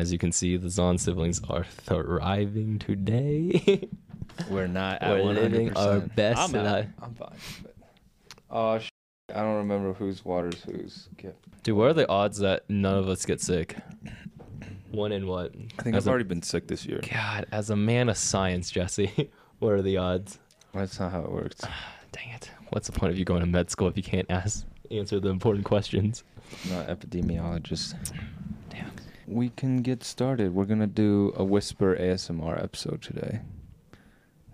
As you can see, the Zhan siblings are thriving today. We're not at We're one living our best I'm, out. life. I'm fine. But, oh, sh- I don't remember whose water's whose. Okay. Dude, what are the odds that none of us get sick? One in what? I think As I've a- already been sick this year. God, as a man of science, Jesse, what are the odds? That's not how it works. Dang it. What's the point of you going to med school if you can't ask answer the important questions? I'm not epidemiologist. Damn. We can get started. We're gonna do a whisper ASMR episode today.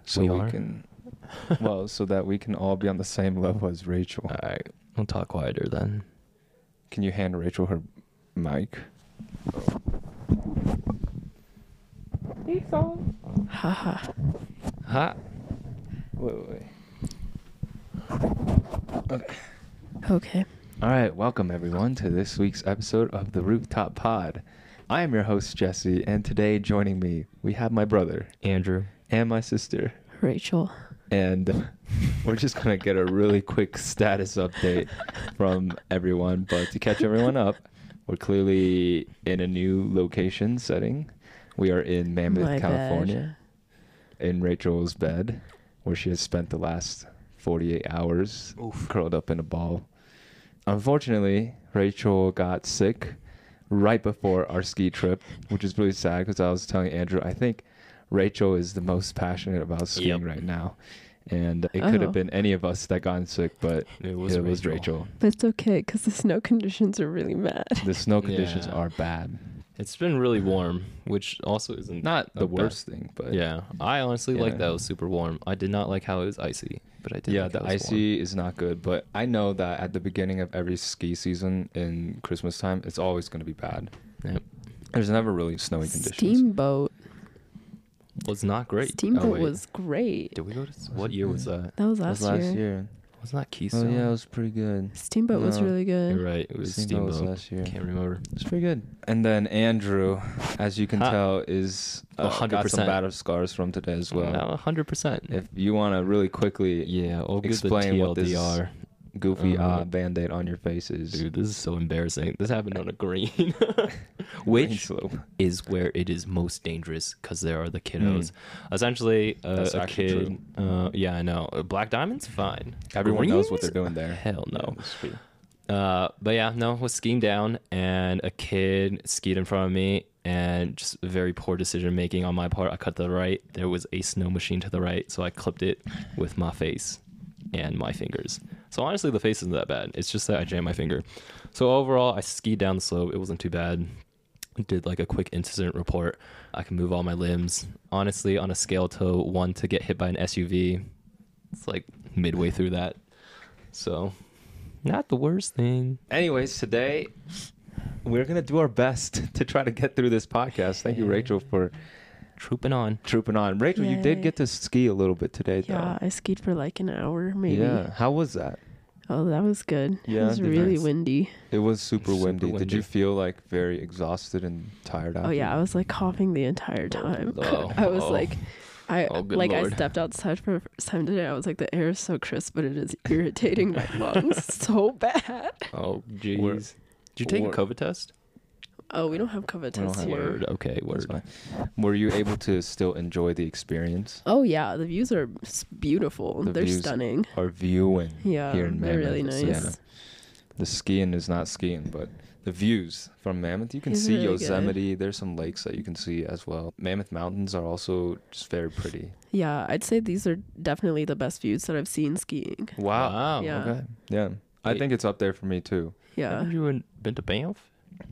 So We we, can, well, so that we can all be on the same level as Rachel. All right, we'll talk quieter then. Can you hand Rachel her mic? Haha. Ha. ha Wait, wait, wait. Okay. All right, welcome everyone to this week's episode of the Rooftop Pod. I am your host Jesse, and today joining me we have my brother Andrew. and my sister, Rachel. and we're just gonna get a really quick status update from everyone. But to catch everyone up, we're clearly in a new location setting. We are in Mammoth, My California, in Rachel's bed, where she has spent the last 48 hours Oof. curled up in a ball. Unfortunately, Rachel got sick right before our ski trip, which is really sad because I was telling Andrew, I think Rachel is the most passionate about skiing Yep. right now. And it could Oh. have been any of us that got sick, but It was it was Rachel. Rachel. But it's okay because the snow conditions are really bad. The snow conditions Yeah. are bad. It's been really warm, which also isn't Not a the bad- worst thing, but Yeah, I honestly like that it was super warm. I did not like how it was icy, but I did. yeah, the how it was warm. icy is not good. But I know that at the beginning of every ski season in Christmas time, it's always going to be bad. Yep. There's never really snowy conditions. Steamboat. was not great. Steamboat Oh, was great. Did we go to? What year was that? That was That last, was last year. year. Wasn't that Oh yeah, it was pretty good. Steamboat was No. really good. You're right. It was Steamboat Steamboat. was last year. Can't remember. It's pretty good. And then Andrew, as you can Ha. tell, is uh, got 100%. some battle scars from today as well. Well, hundred percent. If you want to really quickly Yeah, I'll give the explain what this TLDR. Goofy Uh, uh, band-aid on your faces. Dude, this is so embarrassing. This happened on a green, which is where it is most dangerous because there are the kiddos. Essentially, uh, a kid. Uh, yeah, I know. Uh, Black Diamond's fine. Everyone knows what they're doing there. Hell no. true. Uh, but yeah, no, was skiing down and a kid skied in front of me and just very poor decision making on my part. I cut to the right. There was a snow machine to the right, so I clipped it with my face and my fingers. So honestly, the face isn't that bad. It's just that I jammed my finger. So overall, I skied down the slope. It wasn't too bad. Did like a quick incident report. I can move all my limbs. Honestly, on a scale to one to get hit by an SUV, it's like midway through that. So, not the worst thing. Anyways, today we're gonna do our best to try to get through this podcast. Thank you, Rachel, for Trooping on. trooping on. Rachel, you did get to ski a little bit today, though. Yeah, though. I skied for like an hour, maybe. Yeah. How was that? Oh, that was good. Yeah, it was really nice. windy. It was super, Super windy. Did you feel like very exhausted and tired after? Oh yeah, I was like coughing the entire time. Oh, I was oh. like, I Oh, like lord. I stepped outside for the first time today. I was like, the air is so crisp, but it is irritating my lungs so bad. Oh, We're- jeez. Did you take a COVID test? Oh, we don't have COVID tests have here. Word. Okay, That's word. Were you able to still enjoy the experience? Oh yeah, the views are s- beautiful. The They're views stunning. Or viewing Yeah, here in they're really nice. Yeah. The skiing is not skiing, but the views from Mammoth, you can It's see really good. Yosemite. There's some lakes that you can see as well. Mammoth Mountains are also just very pretty. Yeah, I'd say these are definitely the best views that I've seen skiing. Wow. Yeah. Okay. Yeah. I Wait. think it's up there for me too. Yeah, Haven't you been to Banff?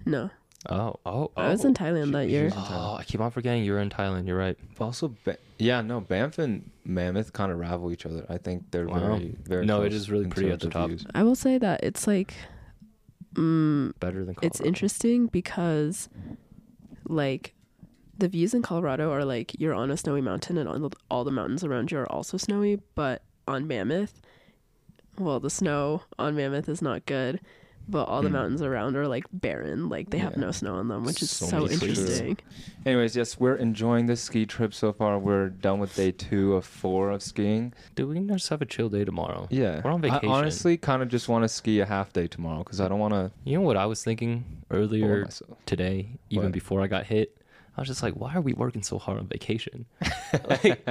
no, Oh, oh, oh. I was in Thailand that year. was in Thailand. Oh, I keep on forgetting you were in Thailand. You're right. Also, ba- yeah, no, Banff and Mammoth kind of rival each other. I think they're Wow. very, very. No, it close is really pretty at the top. views. I will say that it's like, mm, Better than it's interesting because, like, the views in Colorado are like you're on a snowy mountain and all the, all the mountains around you are also snowy. But on Mammoth, well, the snow on Mammoth is not good, but all the Hmm. mountains around are like barren, like they have Yeah. no snow on them, which is So so, many places. interesting. Anyways, yes, we're enjoying this ski trip so far. We're done with day two of four of skiing. Dude, we can just have a chill day tomorrow. Yeah, We're on vacation. I honestly kind of just want to ski a half day tomorrow because I don't want to You know what I was thinking earlier myself. today, even What? before I got hit? I was just like, why are we working so hard on vacation? like,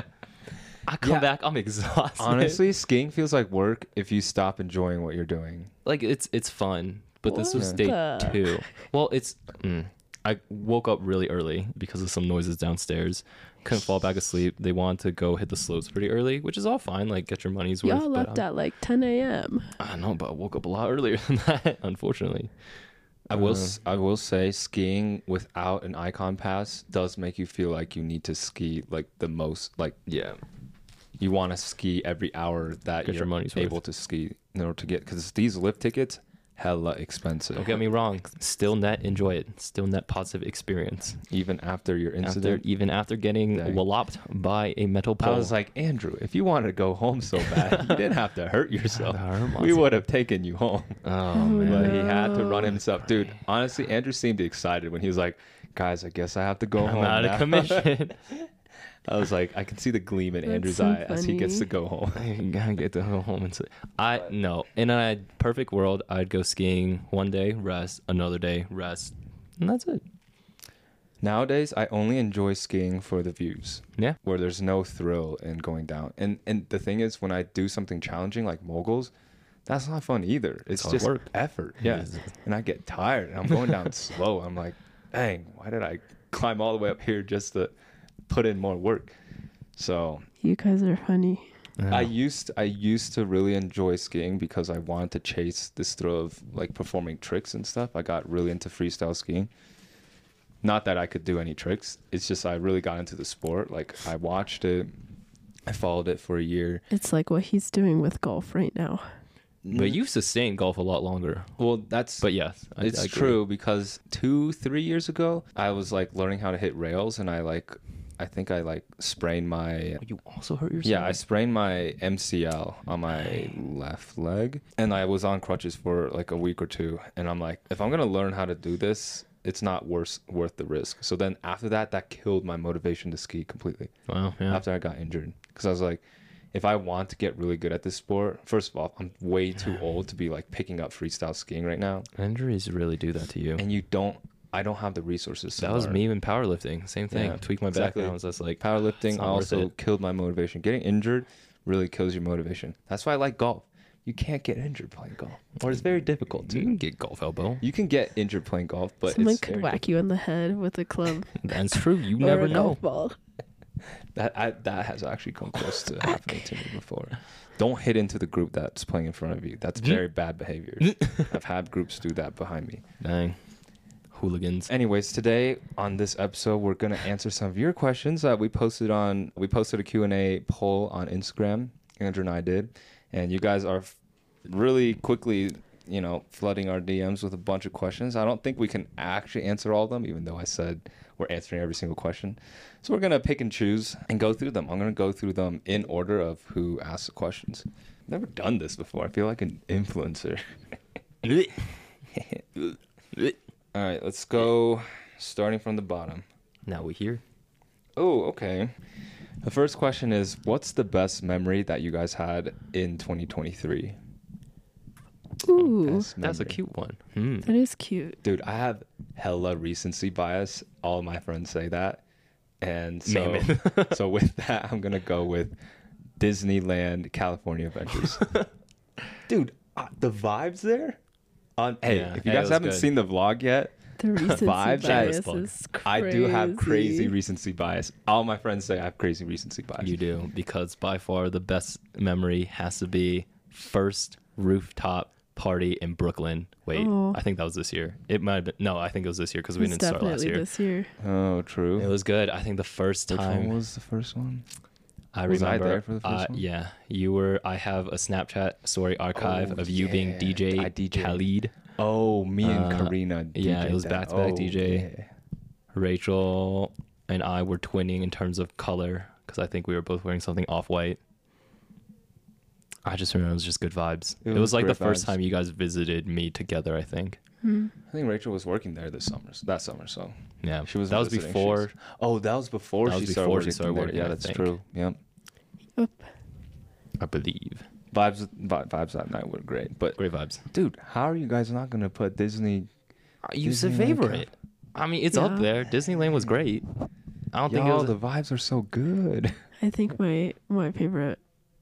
I come Yeah. back, I'm exhausted. Honestly, skiing feels like work if you stop enjoying what you're doing. like it's it's fun, but this was What day the- two. Well, it's mm, I woke up really early because of some noises downstairs. Couldn't fall back asleep. They wanted to go hit the slopes pretty early, which is all fine. Like get your money's worth. Y'all left I'm- at like 10 a.m. I know, but I woke up a lot earlier than that. Unfortunately, I will. Uh, s I will say, skiing without an Ikon pass does make you feel like you need to ski like the most. Like yeah. You want to ski every hour that Get you're your money's worth. able to ski in order to get because these lift tickets hella expensive. Don't get me wrong. Still net enjoy it. Still net positive experience. Even after your After incident, even after getting Dang. walloped by a metal pole. I was like, Andrew, if you wanted to go home so bad, you didn't have to hurt yourself. hurt We would have taken you home. oh man. But he had to run himself. Oh, Dude, honestly, Andrew seemed excited when he was like, guys, I guess I have to go I'm home. out now." of commission. I was like, I can see the gleam in That's Andrew's so eye as he gets to go home. I gotta get to go home and sleep. I no. In a perfect world, I'd go skiing one day, rest, another day, rest, and that's it. Nowadays, I only enjoy skiing for the views, Yeah. where there's no thrill in going down. And and the thing is, when I do something challenging like moguls, that's not fun either. It's hard just work. effort. Yeah. And I get tired and I'm going down slow. I'm like, dang, why did I climb all the way up here just to put in more work? So You guys are funny. I used I used to really enjoy skiing because I wanted to chase this thrill of like performing tricks and stuff. I got really into freestyle skiing. Not that I could do any tricks. It's just I really got into the sport. Like I watched it, I followed it for a year. It's like what he's doing with golf right now. but you've sustained golf a lot longer. Well, that's But yes, I, it's I true because two three years ago I was like learning how to hit rails and I like I think I like sprained my oh, You also hurt yourself. Yeah, I sprained my MCL on my left leg, and I was on crutches for like a week or two. And I'm like, if I'm gonna learn how to do this, it's not worth worth the risk. So then after that, that killed my motivation to ski completely. Wow. Yeah. After I got injured, because I was like, if I want to get really good at this sport, first of all, I'm way too old to be like picking up freestyle skiing right now, Injuries really do that to you. and you don't. I don't have the resources. To that was learn. me in powerlifting. Same thing. Yeah, Tweak my exactly. back. And I was just like, Powerlifting It's not worth also killed my motivation. Getting injured really kills your motivation. That's why I like golf. You can't get injured playing golf, or it's very difficult To. you to. can get golf elbow. You can get injured playing golf, but Someone it's could very whack you in the head with a club. That's true. You or never a know. golf ball. That I, that has actually come close to happening to me before. Don't hit into the group that's playing in front of you. That's very bad behavior. I've had groups do that behind me. Dang. Hooligans. Anyways, today on this episode, we're gonna answer some of your questions that we posted on. We posted a Q and A poll on Instagram. Andrew and I did, and you guys are f- really quickly, you know, flooding our DMs with a bunch of questions. I don't think we can actually answer all of them, even though I said we're answering every single question. So we're gonna pick and choose and go through them. I'm gonna go through them in order of who asked the questions. Never done this before. I feel like an influencer. All right, let's go. Starting from the bottom. now we here. Oh, okay. The first question is What's the best memory that you guys had in 2023? Ooh, Best That's a memory. cute one. Hmm. that is cute. Dude, I have hella recency bias. All my friends say that. And so, Name so with that, I'm going to go with Disneyland California Adventures. Dude, uh, the vibes there? On, hey, Yeah, if you hey, guys was haven't good. seen the vlog yet, The recency Vibes, bias that is is I do have crazy crazy. recency bias. All my friends say I have crazy recency bias. You do because by far the best memory has to be first rooftop party in Brooklyn. Wait, Oh. I think that was this year. It might have been no, I think it was this year because we didn't start last year. this year. Oh, true. It was good. I think the first Which time one was the first one? I Was I remember. there for the first uh, one? Yeah, you were. I have a Snapchat story archive Oh, of you being. DJ I DJ. Khalid, Oh, me and Uh, Karina. yeah, it was back-to-back Oh, DJ. yeah. Rachel, and I were twinning in terms of color because I think we were both wearing something off white. I just remember it was just good vibes. It It, was was like the great first time you guys visited me together. I think. Hmm. I think Rachel was working there this summer, that summer. So Yeah, she was. That was visiting. She before. was- oh, that was before That she was started before working. she started there. working, Yeah, I that's think. true. Yep. I believe. Vibes, vi- vibes that night were great. But Great vibes. dude, how are you guys not gonna put Disney? You said Disneyland favorite. I mean, it's Yeah. up there. Disneyland was great. I don't think it Y'all, was. the vibes are so good. I think my my favorite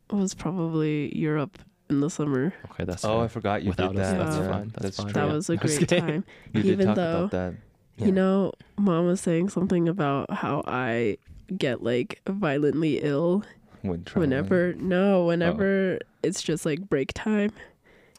was probably Europe in the summer. okay, that's Oh, I forgot you Without did us, that. that's yeah, fine, that's fine. true. That was a I'm just great time. You did even talk though- about that. Yeah. You know, mom was saying something about how I get like violently ill When whenever no, whenever oh. it's just like break time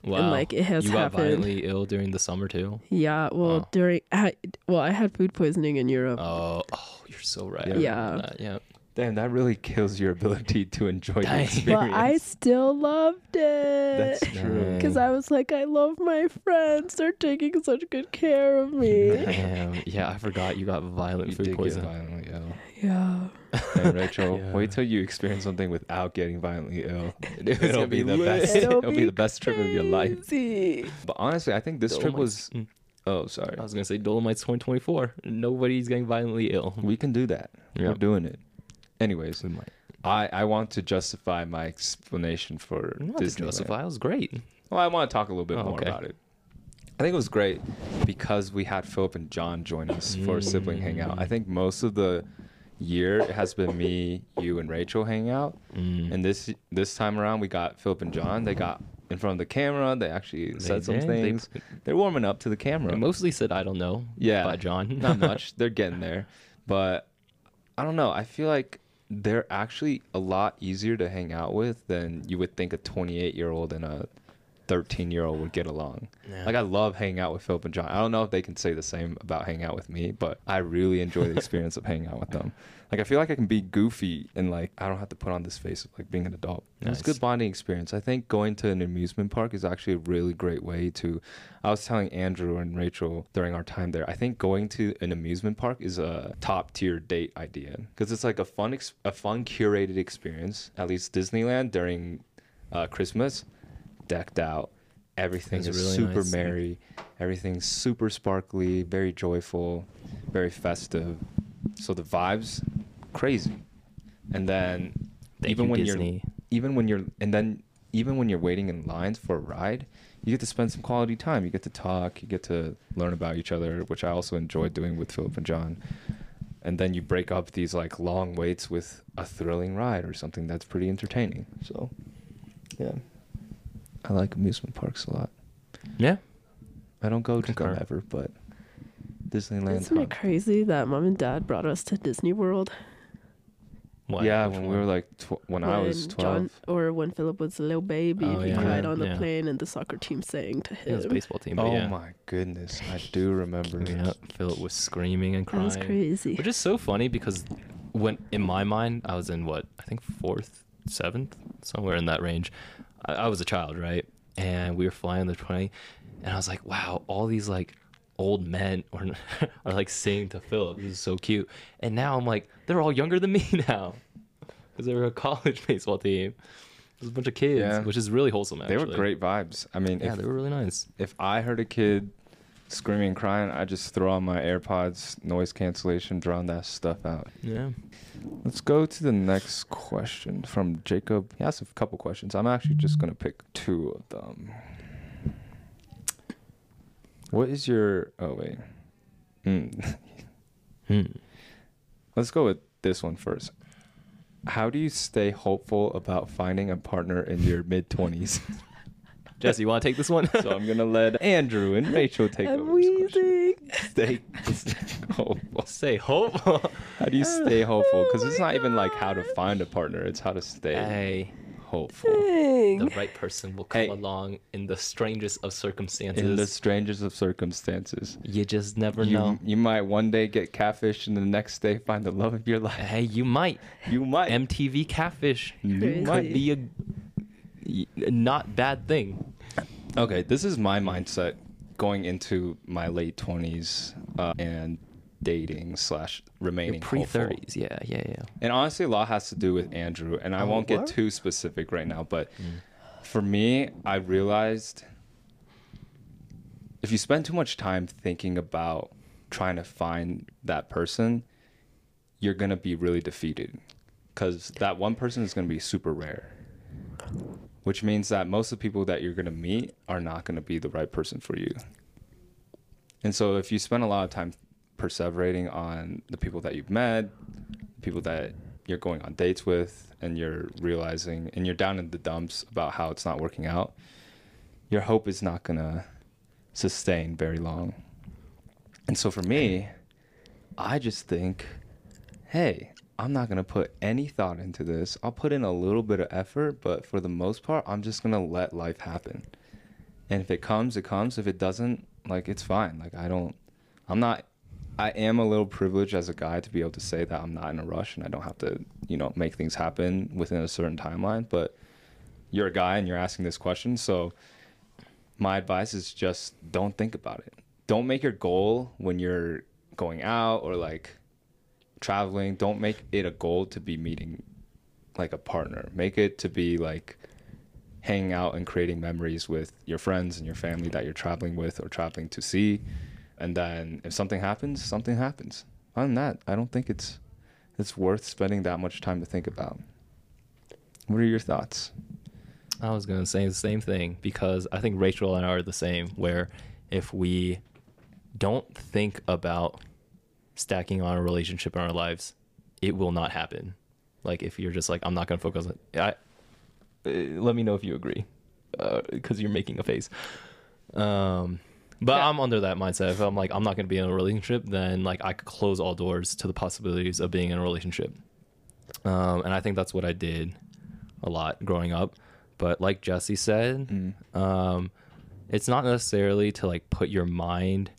wow. and like it has you got happened. violently ill during the summer too. Yeah, well, Wow. during I, well, I had food poisoning in Europe. Oh, oh, you're so right. Yeah. Uh, yeah. yeah. Damn, that really kills your ability to enjoy the experience. but I still loved it. That's true. because I was like, I love my friends. They're taking such good care of me. Damn. Yeah, I forgot you got violent You food did get poisoning. violently ill. yeah. And Rachel, Yeah. wait till you experience something without getting violently ill. It'll gonna be be the best. It'll It'll be be the best trip of your life. But honestly, I think this trip was. Mm, Oh, sorry. I was gonna say Dolomites 2024. Nobody's getting violently ill. We can do that. We're Yeah. doing it. Anyways. I, I want to justify my explanation for Not to Disneyland. justify. It was great. Well, I want to talk a little bit Oh, more okay. about it. I think it was great because we had Philip and John join us for a sibling hangout. I think most of the year it has been me, you, and Rachel hang out. Mm. And this this time around, we got Philip and John. They got in front of the camera. They actually said some did. They- things. They, are warming up to the camera. They mostly said I don't know. Yeah. By John. Not much. They're getting there, but I don't know. I feel like they're actually a lot easier to hang out with than you would think a 28 year old and a 13 year old would get along. Yeah. Like I love hanging out with Philip and John. I don't know if they can say the same about hanging out with me, but I really enjoy the experience of hanging out with them. Like I feel like I can be goofy and like I don't have to put on this face of like being an adult. It's a good bonding experience. I think going to an amusement park is actually a really great way to. I was telling Andrew and Rachel during our time there. I think going to an amusement park is a top tier date idea because it's like a fun, ex- a fun curated experience. At least Disneyland during uh, Christmas, decked out. Everything is really super nice. merry. Everything's super sparkly, very joyful, very festive. So the vibes, crazy. And then Thank even you, when Disney. you're even when you're and then even when you're waiting in lines for a ride, you get to spend some quality time. You get to talk. You get to learn about each other, which I also enjoyed doing with Philip and John. And then you break up these like long waits with a thrilling ride or something that's pretty entertaining. So, yeah, I like amusement parks a lot. Yeah. I don't go to them ever, but Disneyland. Isn't huh? it crazy that mom and dad brought us to Disney World What? Yeah, when we were like tw- when, I was John twelve. or when Philip was a little baby, Oh, he yeah. cried on the Yeah. plane and the soccer team sang to It was a him. baseball team. But Oh yeah. my goodness, I do remember. Yeah. Philip was screaming and That crying. was crazy. Which is so funny because when in my mind I was in what I think fourth, seventh, somewhere in that range. I, I was a child, right? And we were flying the plane, and I was like, "Wow, all these like old men are are like singing to Philip. This is so cute." And now I'm like, they're all younger than me now because they were a college baseball team. There's a bunch of kids, Yeah. which is really wholesome. They were great vibes. I mean, Yeah, if, they were really nice. if I heard a kid screaming and crying, I just throw on my AirPods, noise cancellation, drown that stuff out. Yeah. Let's go to the next question from Jacob. He asked a couple questions. I'm actually just gonna pick two of them. What is your? Oh wait. Mm. Hmm. Let's go with this one first. How do you stay hopeful about finding a partner in your mid twenties? Jesse, you want to take this one? so I'm gonna let Andrew and Rachel take I'm over this question. wheezing. Stay, stay hopeful. say hope. How do you stay hopeful? Because Oh it's my not even like how to find a partner; it's how to stay hey. hopeful Dang. the right person will come Hey. along in the strangest of circumstances. in the strangest of circumstances. you just never You, know. you might one day get catfish, and the next day find the love of your life. Hey, you might. You might. MTV catfish you might be a not bad thing. Okay, this is my mindset going into my late twenties uh, and dating slash remaining pre thirties. Yeah, yeah, yeah. And honestly, a lot has to do with Andrew, and I Oh, won't get too specific right now, but For me, I realized if you spend too much time thinking about trying to find that person, you're going to be really defeated because that one person is going to be super rare. Which means that most of the people that you're going to meet are not going to be the right person for you. And so if you spend a lot of time perseverating on the people that you've met, people that you're going on dates with, and you're realizing and you're down in the dumps about how it's not working out, your hope is not going to sustain very long. And so for me, I just think, hey, I'm not to put any thought into this. I'll put in a little bit of effort, but for the most part, I'm just to let life happen. And if it comes, it comes. If it doesn't, like it's fine. Like I don't I'm not I am a little privileged as a guy to be able to say that I'm not in a rush and I don't have to, you know, make things happen within a certain timeline, but you're a guy and you're asking this question, so my advice is just don't think about it. Don't make your goal when you're going out or like traveling, don't make it a goal to be meeting like a partner. Make it to be like hanging out and creating memories with your friends and your family that you're traveling with or traveling to see. And then if something happens, something happens. Other than that, I don't think it's it's worth spending that much time to think about. What are your thoughts? I was gonna say the same thing because I think Rachel and I are the same. Where if we don't think about stacking on a relationship in our lives, it will not happen. Like if you're just like, I'm not gonna focus on. I uh, let me know if you agree, because you're making a face. Um, but Yeah. I'm under that mindset. If I'm like, I'm not gonna be in a relationship, then like I could close all doors to the possibilities of being in a relationship. Um, and I think that's what I did a lot growing up. But like Jesse said, Mm. um, it's not necessarily to like put your mind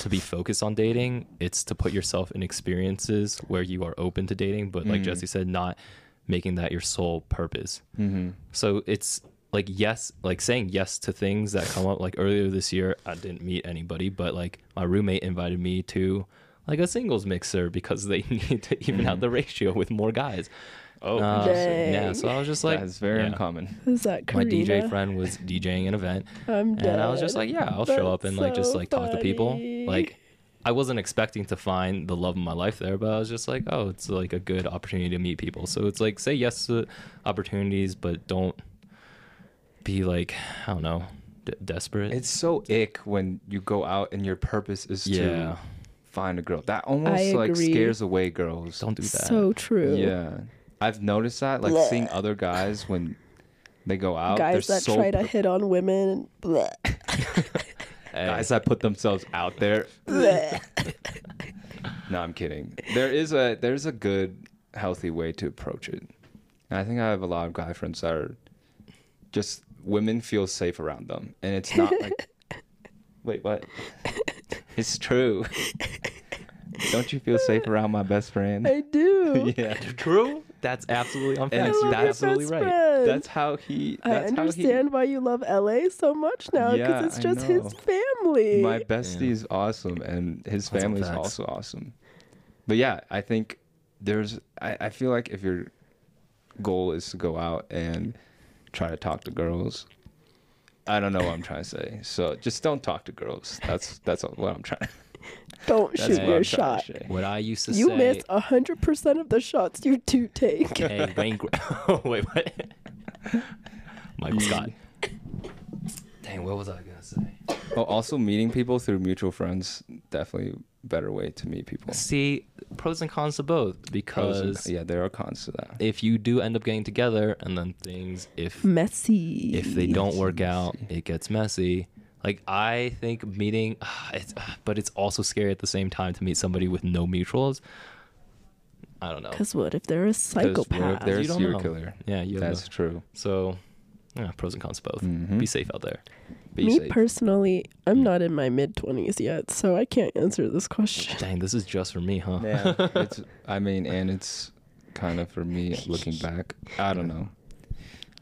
to be focused on dating. It's to put yourself in experiences where you are open to dating, but like Mm. Jesse said, not making that your sole purpose. Mm-hmm. So it's like yes, like saying yes to things that come up. Like earlier this year, I didn't meet anybody, but like my roommate invited me to like a singles mixer because they need to even out Mhm. the ratio with more guys. Oh, Uh, yeah, so I was just like, that is very yeah. uncommon. Is that My DJ friend was DJing an event, I'm dead. and I was just like, yeah, I'll show up That's and like just so like talk to people. Like I wasn't expecting to find the love of my life there, but I was just like, oh, it's like a good opportunity to meet people. So it's like say yes to opportunities, but don't be like I don't know, d- desperate. It's so ick when you go out and your purpose is Yeah. to find a girl. That almost like scares away girls. don't do that. so true. Yeah, I've noticed that. Like Blech. seeing other guys when they go out, Guys they're that so try to hit on women. Bleh. Hey, guys that put themselves out there. Bleh. No, I'm kidding. There is a there's a good healthy way to approach it. And I think I have a lot of guy friends that are just women feel safe around them. And it's not like Wait, what? It's true. Don't you feel safe around my best friend? I do. yeah. true. That's absolutely on And facts. I love your absolutely best right. friend. That's how he I that's understand why you love LA so much now because Yeah, it's just his family. my bestie is awesome and his family is also awesome. But yeah, I think there's I, I feel like if your goal is to go out and try to talk to girls, I don't know what I'm trying to say. So just don't talk to girls. That's that's what I'm trying. Don't That's shoot what what your I'm trying shot. to say. What I used to You say. miss a hundred percent of the shots you do take. Hey, Wayne. Gr- oh, wait, what? Michael Scott. Dang, what was I gonna say? Oh, also meeting people through mutual friends definitely better way to meet people. See, pros and cons to both because and- yeah, there are cons to that. if you do end up getting together and then things, if Messy. if they don't work out, Messy. it gets messy. Like I think meeting, it's, but it's also scary at the same time to meet somebody with no mutuals. I don't know. Because what if they're a 'Cause what if psychopath? they're a You don't serial know. killer? Yeah, you That's no- true. so. Yeah, pros and cons to both. Mhm. Be safe out there. Be Me safe. personally, I'm Mm. not in my mid twenties yet, so I can't answer this question. Dang, this is just for me, huh? Yeah, it's. I mean, and it's kind of for me looking back. I don't know.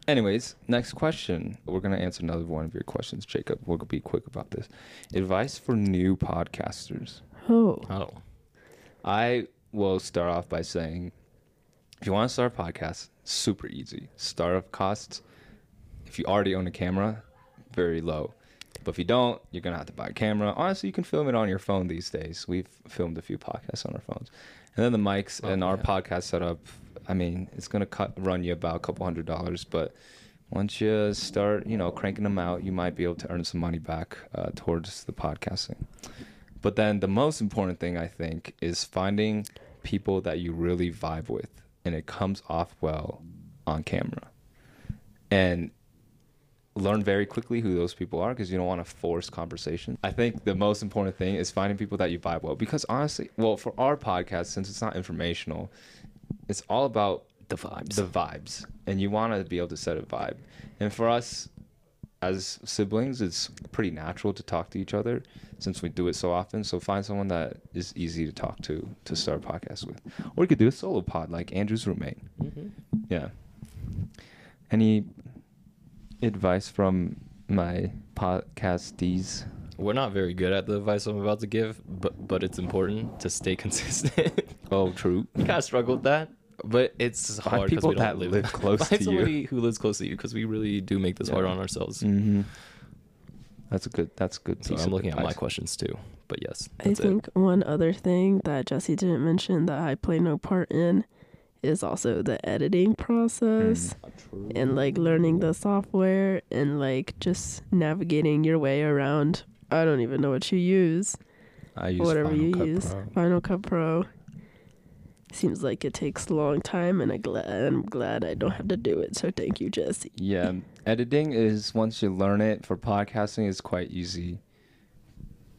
Anyways, next question. We're gonna answer another one of your questions, Jacob. We'll be quick about this. Advice for new podcasters. Oh, oh, I will start off by saying, if you want to start a podcast, super easy. Startup costs If you already own a camera, very low. But if you don't, you're gonna have to buy a camera. Honestly, you can film it on your phone these days. We've filmed a few podcasts on our phones, and then the mics Oh, and our yeah. podcast setup. I mean, it's gonna cut run you about a couple hundred dollars, but once you start, you know, cranking them out, you might be able to earn some money back uh, towards the podcasting. But then the most important thing I think is finding people that you really vibe with, and it comes off well on camera, and learn very quickly who those people are because you don't want to force conversation. I think the most important thing is finding people that you vibe well because honestly, well, for our podcast, since it's not informational, it's all about The vibes. the vibes, and you want to be able to set a vibe. And for us as siblings, it's pretty natural to talk to each other since we do it so often. So find someone that is easy to talk to to start a podcast with, or you could do a solo pod like Andrew's roommate. Mhm. Yeah. Any advice from my podcastees? We're not very good at the advice I'm about to give, but but it's important to stay consistent. Oh, true. we kind of struggle with that, but it's Find hard because people we don't that live, live close Find to you. somebody who lives close to you because we really do make this hard on ourselves. Mm-hmm. That's a good. That's a good. So piece I'm of looking at my questions too. But yes, I that's it. think one other thing that Jesse didn't mention that I play no part in is also the editing process mm. and like learning the software and like just navigating your way around. I don't even know what you use. I use whatever Final you Cut use. Pro. Final Cut Pro. Seems like it takes a long time, and I glad I'm glad I don't have to do it. So thank you, Jesse. Yeah, editing is once you learn it for podcasting is quite easy.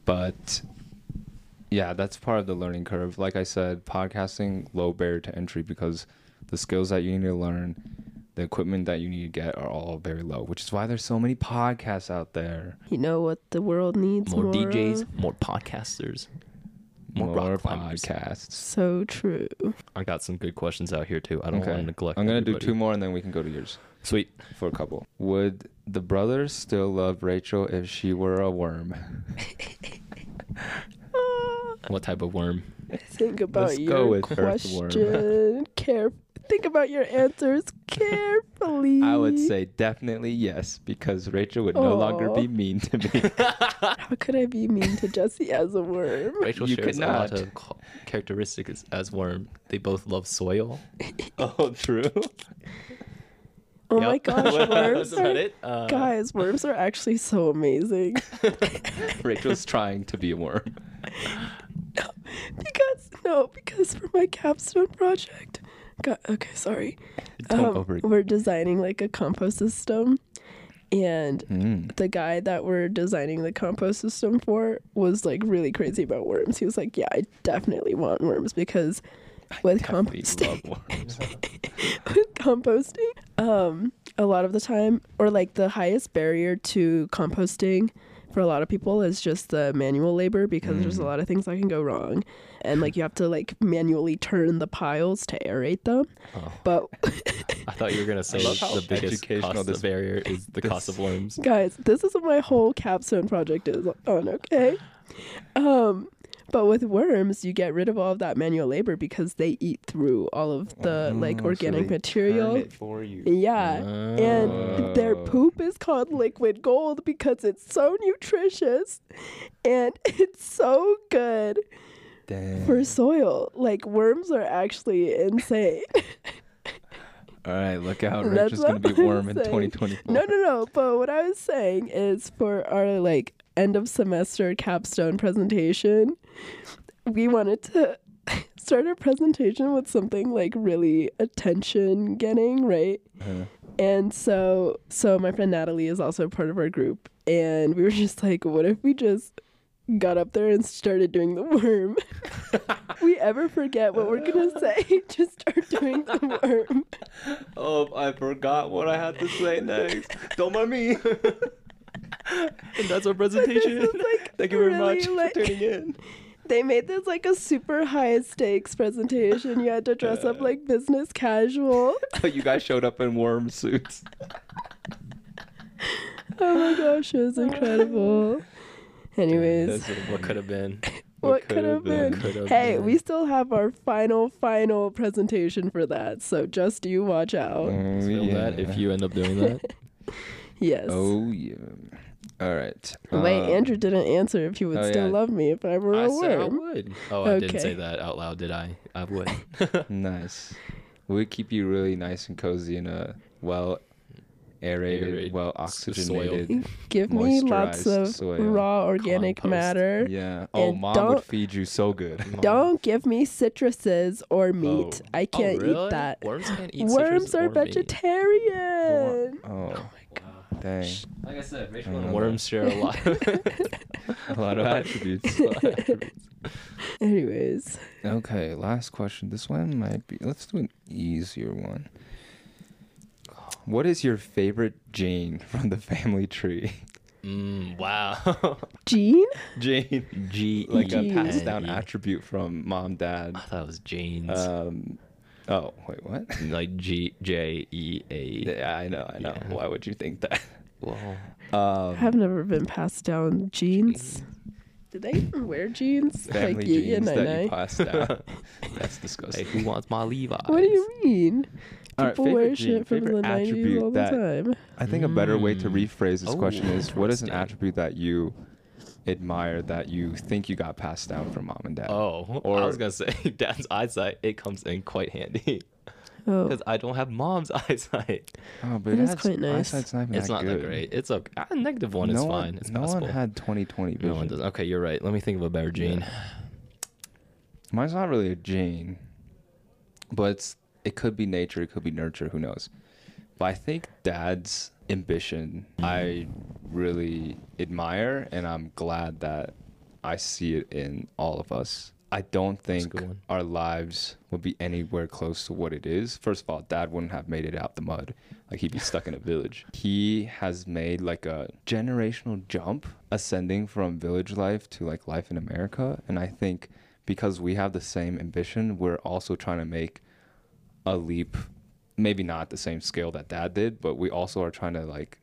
But yeah, that's part of the learning curve. Like I said, podcasting low barrier to entry because the skills that you need to learn, the equipment that you need to get are all very low, which is why there's so many podcasts out there. You know what the world needs more more, DJs, of? more podcasters, more, rock climbers. podcasts. So true. I got some good questions out here too. I don't want to neglect. I'm gonna do two more and then we can go to yours Sweet. for a couple. Would the brothers still love Rachel if she were a worm? What type of worm? Think about Let's your go with question. Care. Think about your answers carefully. I would say definitely yes, because Rachel would no longer be mean to me. How could I be mean to Jesse as a worm? Rachel You shares a lot not. of characteristics as worm. They both love soil. oh, true. Oh my gosh, worms are, it? Uh, guys, worms are actually so amazing. Rachel's trying to be a worm. No, because no, because for my capstone project, God, okay, sorry. Um, over. we're designing like a compost system, and Mm. the guy that we're designing the compost system for was like really crazy about worms. He was like, "Yeah, I definitely want worms because with composting, with composting, um, a lot of the time, or like the highest barrier to composting for a lot of people is just the manual labor because there's a Mm. lot of things that can go wrong, and like you have to like manually turn the piles to aerate them. Oh, But I thought you were gonna say love the biggest educational cost this- of barrier is the cost of worms. guys, this is what my whole capstone project is on. Okay, um, but with worms, you get rid of all of that manual labor because they eat through all of the mm, like Oh, so organic they material. for you. Yeah. And their Oh. poop is called liquid gold because it's so nutritious and it's so good for soil. Like worms are actually insane. All right, look out. That's Rachel's gonna be what I'm worm in saying. 2024. no, no, no. But what I was saying is for our like end of semester capstone presentation, we wanted to start our presentation with something like really attention getting, right? Uh, And so so my friend Natalie is also part of our group and we were just like, what if we just got up there and started doing the worm? we ever forget what we're gonna say, just start doing the worm. oh, I forgot what I had to say next. Don't mind me. and that's our presentation. Like, Thank you very really, much like- for tuning in. They made this like a super high stakes presentation. You had to dress up like business casual. you guys showed up in warm suits. Oh my gosh, it was incredible. Anyways, That's what could have been? what could have been? Could've Hey, been. we still have our final, final presentation for that. So just you watch out. Oh, Film that if you end up doing that. Yes. Oh yeah. All right. Wait, Uh, Andrew didn't answer if he would oh, still yeah. love me if I were a I said I would. Oh, I didn't say that out loud, did I? I would. Nice. We keep you really nice and cozy in a well aerated, Aerated well s- oxygenated. Give me lots of soil. raw organic Compost. matter. Yeah. Oh, And mom don't- would feed you so good. Don't give me citruses or meat. Oh. I Oh, can't really? eat that. Worms can't eat Worms citrus are or meat. vegetarian. Oh, dang. Like I said, Rachel and don't worms share a lot. A lot of attributes. Anyways, Okay, last question. This one might be. Let's do an easier one. What is your favorite gene from the family tree? mm, wow. Gene? Gene. G Like a passed down N attribute from mom, dad. I thought it was Jane's. Um. Oh wait, what? like G J E A. Yeah, I know, I know. Yeah. Why would you think that? Well, Um, I've never been passed down jeans. Did they even wear jeans? family like Yee genes and that you passed down. That's hey, disgusting. who wants my Levi's? What do you mean? People favorite wear gene, shit from favorite the 90s attribute all the that- time. I think a better way to Mm. rephrase this question Oh, is: What is an attribute that you admire that you think you got passed down from mom and dad? Oh, Or- I was gonna say dad's eyesight. It comes in quite handy Oh, because I don't have mom's eyesight. Oh, but That is that's quite nice. eyesight's not even It's that not good. that great. It's a, a negative one no is one, fine. It's no possible. one had 20/20 vision. no one does. Okay, you're right. Let me think of a better gene. Mine's not really a gene, but it's, it could be nature, it could be nurture, who knows. But I think dad's ambition, I really admire, and I'm glad that I see it in all of us. I don't think our lives would be anywhere close to what it is. First of all, dad wouldn't have made it out the mud. Like he'd be stuck in a village. He has made like a generational jump ascending from village life to like life in America. And I think because we have the same ambition, we're also trying to make a leap, maybe not the same scale that dad did, but we also are trying to like,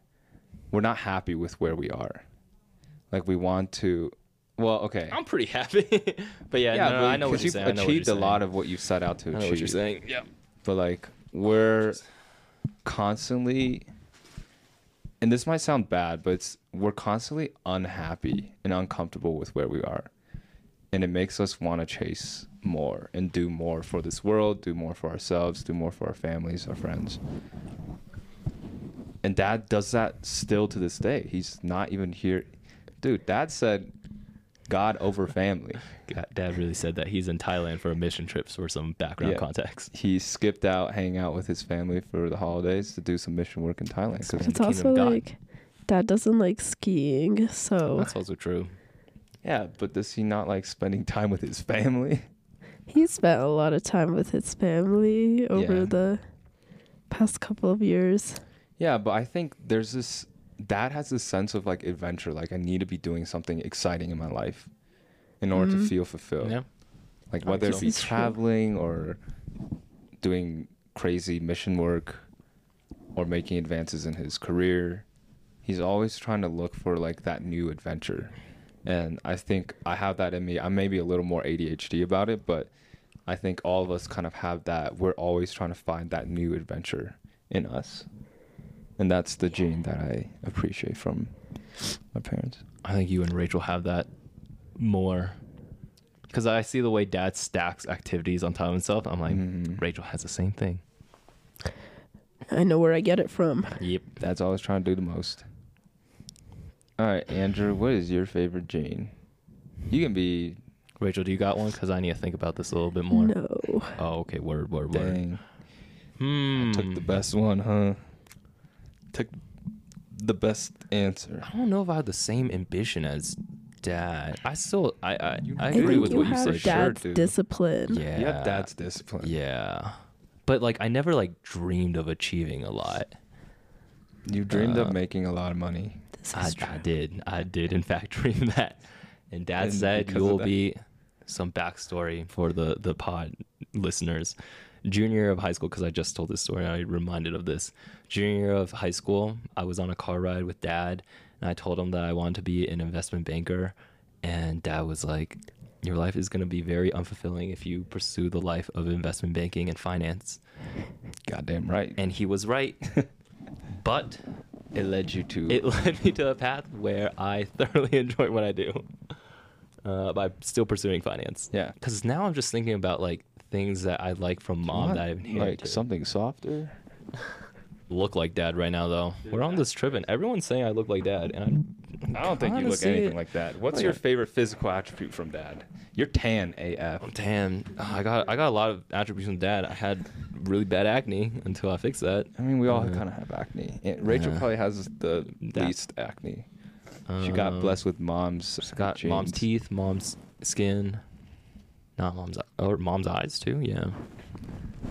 we're not happy with where we are. Like we want to, well, okay. I'm pretty happy, but yeah, no, no, but I know what 'cause you're you've saying. I know what achieved a lot of what you set out to I know achieve. what you're saying. Yeah. But like we're constantly and this might sound bad, but it's we're constantly unhappy and uncomfortable with where we are. And it makes us want to chase more and do more for this world, do more for ourselves, do more for our families, our friends. And dad does that still to this day. He's not even here. Dude, dad said God over family. God, Dad really said that he's in Thailand for a mission trip for some background Yeah. context. he skipped out hanging out with his family for the holidays to do some mission work in Thailand. 'cause- Expand it's the kingdom also God. like dad doesn't like skiing, so That's also true. yeah, but does he not like spending time with his family? he spent a lot of time with his family over Yeah. the past couple of years. Yeah, but I think there's this. Dad has this sense of like adventure. Like I need to be doing something exciting in my life, in order to Mhm. feel fulfilled. Yeah. Like whether it be traveling or doing crazy mission work or making advances in his career, he's always trying to look for like that new adventure. And I think I have that in me. I'm maybe a little more ADHD about it, but I think all of us kind of have that. We're always trying to find that new adventure in us. And that's the gene that I appreciate from my parents. I think you and Rachel have that more. Because I see the way dad stacks activities on top of himself. I'm like, Mhm. Rachel has the same thing. I know where I get it from. Yep. Dad's always trying to do the most. All right, Andrew, what is your favorite gene? You can be Rachel, do you got one? Because I need to think about this a little bit more. No. Oh, okay. Word, word, word. dang. Hmm. Took the best one, huh? Took the best answer. I don't know if I had the same ambition as dad. I still, I, I, I I agree think with you what you have said. sure dad's do. discipline. Yeah. You have dad's discipline. Yeah. But like, I never like dreamed of achieving a lot. You dreamed Uh, of making a lot of money. This I, is. I did. I did, in fact, dream that. And dad And said because you'll be some backstory for the, the pod listeners. Junior of high school, because I just told this story, I reminded of this. Junior of high school, I was on a car ride with dad, and I told him that I wanted to be an investment banker. And dad was like, Your life is going to be very unfulfilling if you pursue the life of investment banking and finance. Goddamn right. And he was right. but It led you to. it led me to a path where I thoroughly enjoy what I do. Uh, by still pursuing finance. yeah. Because now I'm just thinking about like things that I like from mom What? that I've inherited. like something softer. look like dad right now though. We're on this trip and everyone's saying I look like dad, and I, I don't think you look Honestly, anything like that. What's like your a- favorite physical attribute from dad? You're tan AF. I'm tan. Oh, I got I got a lot of attributes from dad. I had really bad acne until I fixed that. I mean, we all Uh, kind of have acne. And Rachel yeah. probably has the That- least acne. she got Um, blessed with mom's. She got mom's teeth, mom's skin, not mom's or mom's eyes too. Yeah.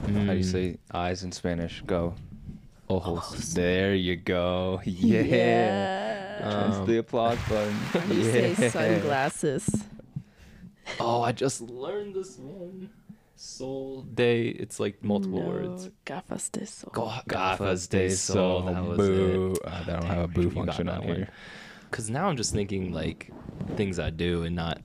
How do you Mm. say eyes in Spanish? Go. Ojos. There you go. Yeah. Yeah. Press Um, the applause button. you say Yeah. sunglasses. Oh, I just learned this one. Soul day. It's like multiple no, words. Gafas de sol. Ga- Gafas de sol. That was Boo. it. Uh, they don't have a boo function on one. here. Because now I'm just thinking like things I do and not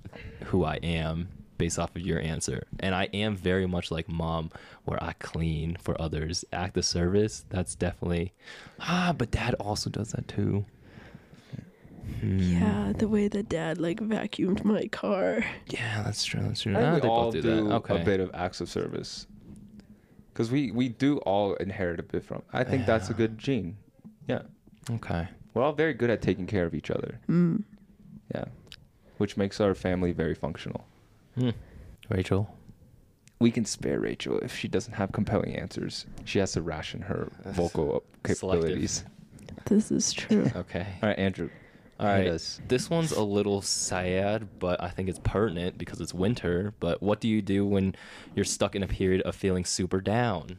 who I am based off of your answer. And I am very much like mom, where I clean for others, act of service. That's definitely ah, but dad also does that too. Hmm. Yeah, the way that dad like vacuumed my car. yeah, that's true. That's true. I think we they all both do, that. Okay. a bit of acts of service. Because we, we do all inherit a bit from. I think that's a good gene. Yeah. okay. We're all very good at taking care of each other. Mm. Yeah. Which makes our family very functional. Hmm. Rachel. We can spare Rachel if she doesn't have compelling answers. She has to ration her vocal Selective. capabilities. This is true. Okay. All right, Andrew. All right. hit us. This one's a little sad, but I think it's pertinent because it's winter. But what do you do when you're stuck in a period of feeling super down?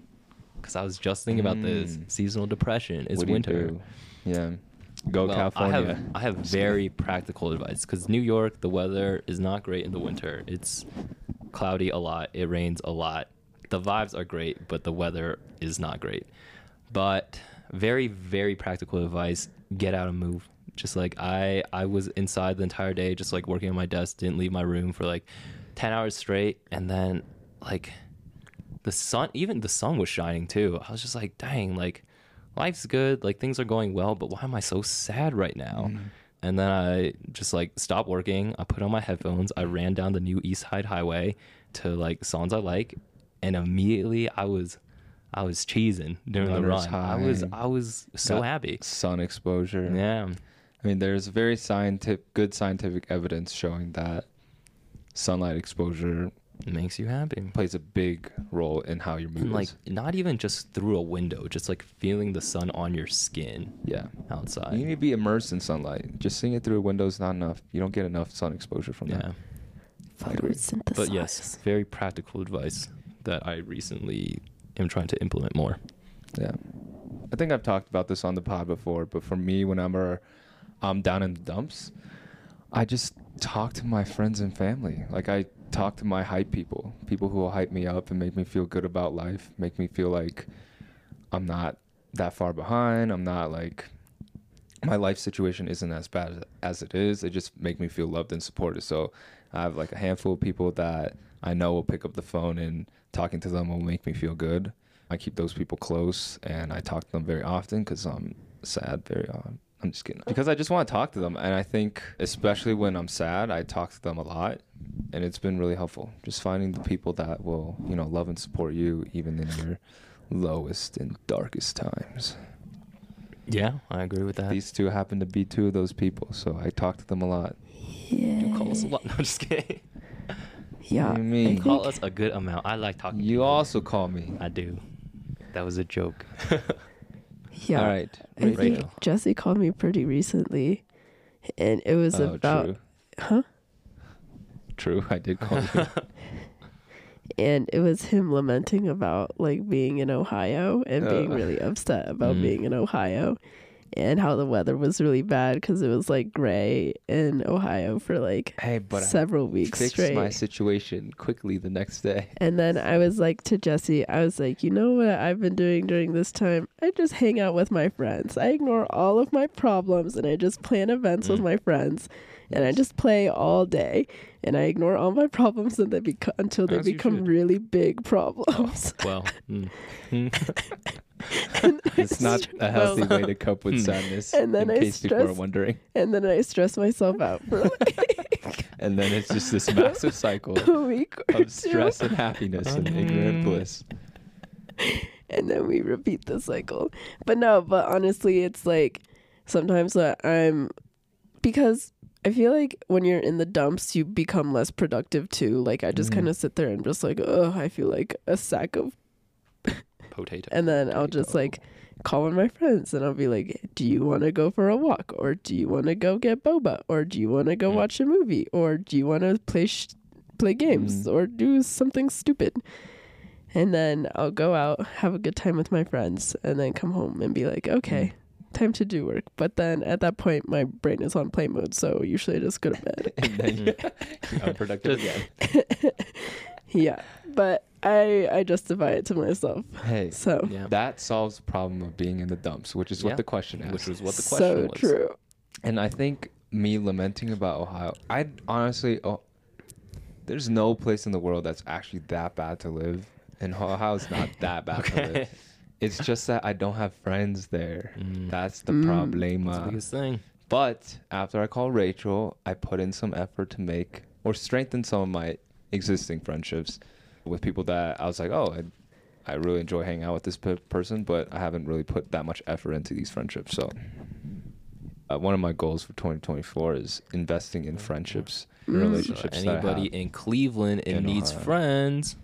Because I was just thinking about this Mm. seasonal depression. It's What do you winter. Yeah. Go Well, California. I have I have very practical advice because New York, the weather is not great in the winter. It's cloudy a lot. It rains a lot. The vibes are great, but the weather is not great. But very very practical advice: get out and move. Just like I I was inside the entire day, just like working on my desk, didn't leave my room for like ten hours straight, and then like the sun even the sun was shining too i was just like dang like life's good like things are going well but why am i so sad right now? Mm. and then i just like stopped working. I put on my headphones. I ran down the new east side highway to like songs i like and immediately i was i was cheesing during the run. I was i was so Got happy. Sun exposure. yeah. I mean, there's very scientific, good scientific evidence showing that sunlight exposure makes you happy plays a big role in how your mood and like is. not even just through a window just like feeling the sun on your skin Yeah. outside You need to be immersed in sunlight. Just seeing it through a window is not enough. You don't get enough sun exposure from yeah that. I. Photosynthesis. But yes, very practical advice that I recently am trying to implement more. Yeah. I think I've talked about this on the pod before, but for me, whenever I'm down in the dumps, I just talk to my friends and family. Like I talk to my hype people, people who will hype me up and make me feel good about life, make me feel like I'm not that far behind. I'm not like my life situation isn't as bad as it is. They just make me feel loved and supported. So I have like a handful of people that I know will pick up the phone and talking to them will make me feel good. I keep those people close and I talk to them very often because I'm sad very often. I'm just kidding. Because I just want to talk to them. And I think, especially when I'm sad, I talk to them a lot. And it's been really helpful. Just finding the people that will, you know, love and support you even in your lowest and darkest times. Yeah, I agree with that. These two happen to be two of those people. So I talk to them a lot. Yeah. you call us a lot. No, I'm just kidding. Yeah. What do you mean? I You call us a good amount. I like talking. to You people. also call me. I do. That was a joke. Yeah. All right. I think Jesse called me pretty recently, and it was Oh, about true. huh? True. I did call you. And it was him lamenting about like being in Ohio and being Uh. really upset about Mm. being in Ohio, and how the weather was really bad because it was like gray in Ohio for like hey, but several I weeks fixed straight. my situation quickly the next day. And then I was like to Jesse, I was like, you know what I've been doing during this time? I just hang out with my friends. I ignore all of my problems and I just plan events with Mm. my friends. And I just play all day and I ignore all my problems and they beco- until they As become really big problems. well, mm. Mm. It's not a healthy way to cope with Hmm. sadness. And then in I case people are stress- wondering. and then I stress myself out for like And then it's just this massive cycle a week or of two. stress and happiness and ignorant bliss. and then we repeat the cycle. But no, but honestly, it's like sometimes that I'm because I feel like when you're in the dumps, you become less productive too. Like I just Mhm. kind of sit there and just like, oh, I feel like a sack of, Potato. and then I'll just like call on my friends and I'll be like, do you want to go for a walk, or do you want to go get boba, or do you want to go Mm. watch a movie, or do you want to play sh- play games, Mm. or do something stupid. And then I'll go out, have a good time with my friends, and then come home and be like, okay, time to do work. But then at that point, my brain is on play mode, so usually I just go to bed. and then you're unproductive again. yeah, but I I justify it to myself. Hey, So Yeah. that solves the problem of being in the dumps, which is Yeah. what the question asked. Which was what the question so was. true. And I think me lamenting about Ohio, I honestly, oh, there's no place in the world that's actually that bad to live, and Ohio's not that bad to Okay. live. It's just that I don't have friends there. Mm. That's the Mm. problema. That's the biggest thing. But after I called Rachel, I put in some effort to make or strengthen some of my existing friendships with people that I was like, oh, I, I really enjoy hanging out with this pe- person, but I haven't really put that much effort into these friendships. So, uh, one of my goals for 2024 is investing in friendships, and Mm. relationships. So that I anybody have. in Cleveland and needs Ohio. friends.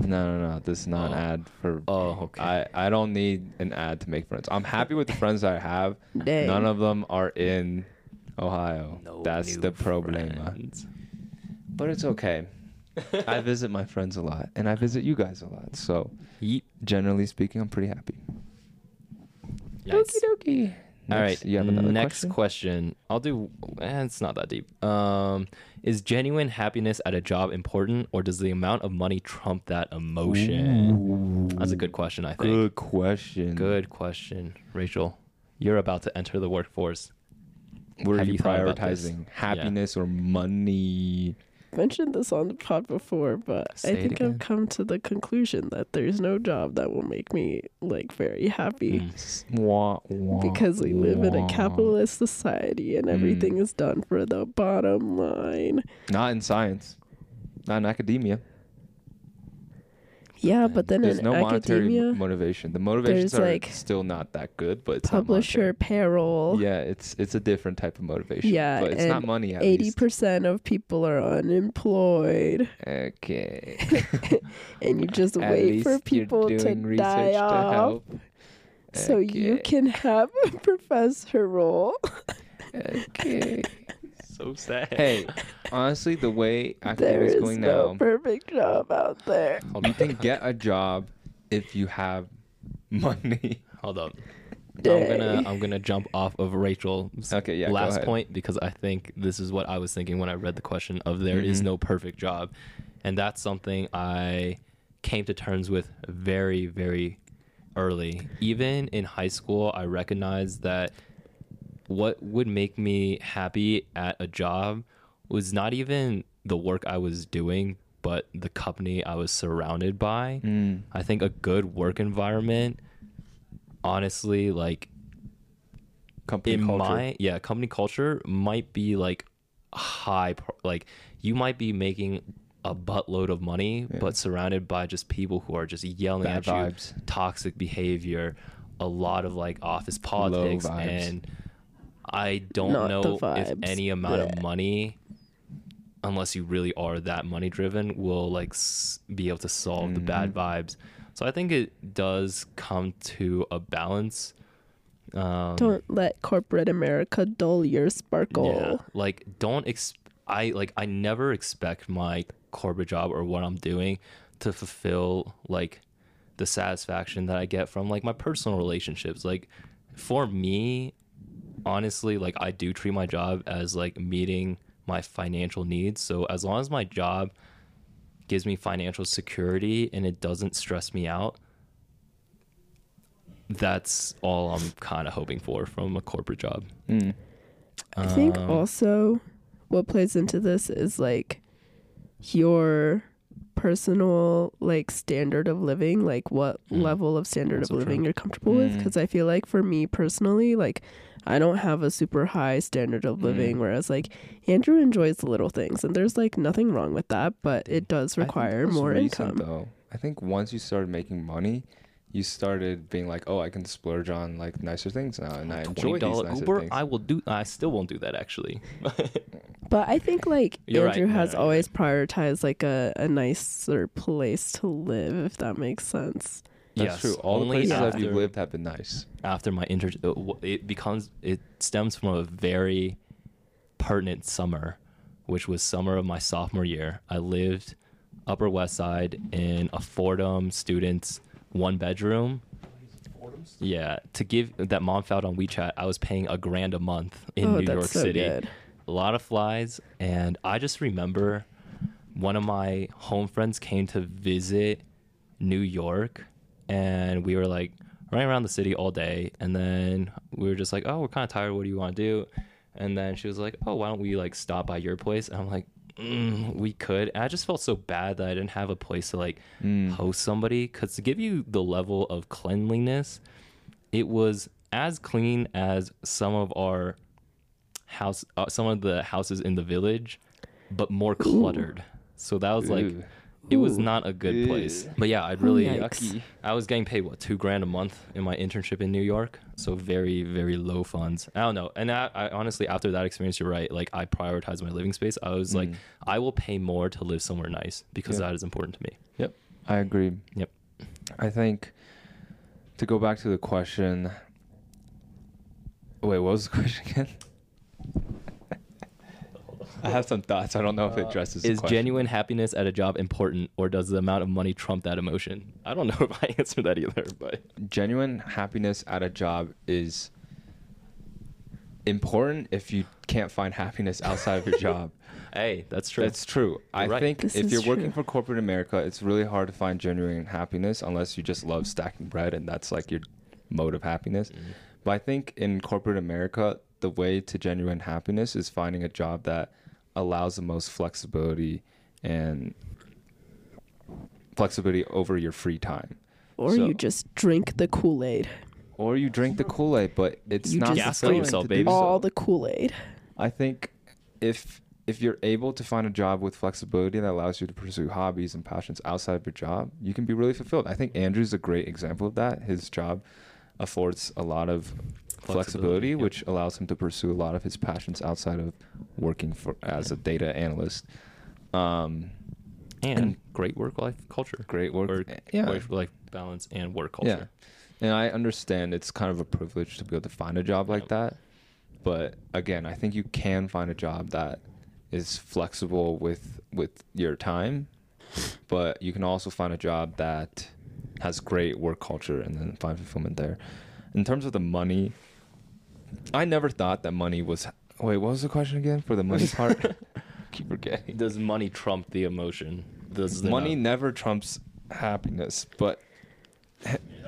No, no, no. This is not an Oh. ad for. Oh, okay. I, I don't need an ad to make friends. I'm happy with the friends that I have. Dang. None of them are in Ohio. No That's the problem. friends. But it's okay. I visit my friends a lot, and I visit you guys a lot. So, Yeet. generally speaking, I'm pretty happy. Yikes. dokie. All right. you have another next question? question? I'll do. Eh, it's not that deep. Um, is genuine happiness at a job important, or does the amount of money trump that emotion? That's a good question. I think. Good question. Good question, Rachel. You're about to enter the workforce. Were Have you you thought about this? prioritizing happiness or money? Mentioned this on the pod before, but Say I think. I've come to the conclusion that there's no job that will make me like very happy. Mm. Wah, wah, Because we live in a capitalist society and everything Mm. is done for the bottom line. Not in science. Not in academia. Yeah, but then There's in no monetary motivation. The motivations are like, still not that good, but it's publisher payroll. Yeah, it's it's a different type of motivation. Yeah, but it's not money. Eighty percent of people are unemployed, Okay. and you just wait for people to die to off, help. so you can have a professor role. Okay. So sad. hey, honestly, the way There academics is going no now, perfect job out there. Hold you up. can get a job if you have money. Hold up. I'm gonna I'm gonna jump off of Rachel's Okay, yeah, last point because I think this is what I was thinking when I read the question of there is Mhm. no perfect job, and that's something I came to terms with very very early. Even in high school, I recognized that what would make me happy at a job was not even the work I was doing, but the company I was surrounded by. Mm. I think a good work environment, honestly, like Company in culture. my yeah, company culture might be like high, like you might be making a buttload of money, Yeah. but surrounded by just people who are just yelling Bad at vibes. you, toxic behavior, a lot of like office politics, and I don't Not know if any amount Bleh. of money unless you really are that money driven will like s- be able to solve the bad Mhm. vibes so i think it does come to a balance um Don't let corporate America dull your sparkle. yeah like don't ex- i like i never expect my corporate job or what i'm doing to fulfill like the satisfaction that i get from like my personal relationships like for me honestly like i do treat my job as like meeting my financial needs so as long as my job gives me financial security and it doesn't stress me out that's all i'm kind of hoping for from a corporate job Mm. I think Um, also what plays into this is like your personal like standard of living, like what Mm. level of standard Also of living true. you're comfortable with. Mm. Because I feel like for me personally, like I don't have a super high standard of living, Mm. whereas like Andrew enjoys the little things, and there's like nothing wrong with that, but it does require more recent, income. Though I think once you started making money, you started being like, oh, I can splurge on like nicer things now, and I enjoy these $20 nicer Uber, things. I will do. I still won't do that actually. But I think like You're. Andrew No, has no, you're always prioritized like a, a nicer place to live, if that makes sense. That's yes, true. All the only places that after, you've lived have been nice. after my inter, uh, it becomes it stems from a very pertinent summer, which was summer of my sophomore year. I lived Upper West Side in a Fordham students one bedroom. Yeah, to give that mom found on WeChat, I was paying a grand a month in oh, New that's York so City. good. a lot of flies and i just remember one of my home friends came to visit new york and we were like running around the city all day and then we were just like oh we're kind of tired. What do you want to do? And then she was like oh why don't we like stop by your place? And i'm like mm, we could. And i just felt so bad that i didn't have a place to like Mm. host somebody because to give you the level of cleanliness it was as clean as some of our house uh, some of the houses in the village but more cluttered. So that was like Ooh. It was not a good place but yeah i'd really Yikes. Yucky. i was getting paid what two grand a month in my internship in new york so very very low funds i don't know and I, I honestly after that experience you're right like i prioritize my living space i was like Mm. i will pay more to live somewhere nice because Yeah. that is important to me Yep, I agree. Yep. I think to go back to the question. Wait, what was the question again? I have some thoughts. I don't know if it addresses. the Uh, is question. genuine happiness at a job important or does the amount of money trump that emotion i don't know if i answer that either but genuine happiness at a job is important if you can't find happiness outside of your job. hey that's true That's true. I You're right. think This if you're working for corporate America, it's really hard to find genuine happiness unless you just love stacking bread and that's like your mode of happiness. Mhm. But I think in corporate America, the way to genuine happiness is finding a job that allows the most flexibility and flexibility over your free time. Or So- you just drink the Kool Aid. Or you drink the Kool Aid, but it's You not just fulfilling yourself, to baby. do so. All the Kool Aid. I think if if you're able to find a job with flexibility that allows you to pursue hobbies and passions outside of your job, you can be really fulfilled. I think Andrew's a great example of that. His job affords a lot of flexibility, Flexibility, yep. which allows him to pursue a lot of his passions outside of working for as a data analyst. Um, and, And- great work life culture great work. or yeah. work life balance and work culture. Yeah. And I understand it's kind of a privilege to be able to find a job like Yep. that. But again, I think you can find a job that is flexible with with your time, but you can also find a job that has great work culture and then find fulfillment there. In terms of the money, I never thought that money was Wait, what was the question again for the money part? Keep forgetting. does money trump the emotion? Does the money never trumps happiness but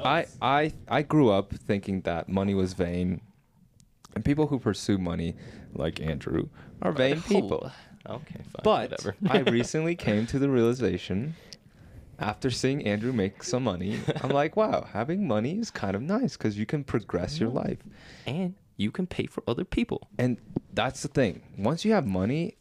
I, I i grew up thinking that money was vain and people who pursue money like andrew are vain oh, people. okay fine but whatever. I recently came to the realization after seeing andrew make some money i'm like wow having money is kind of nice because you can progress your mm-hmm. life. And you can pay for other people and that's the thing. Once you have money,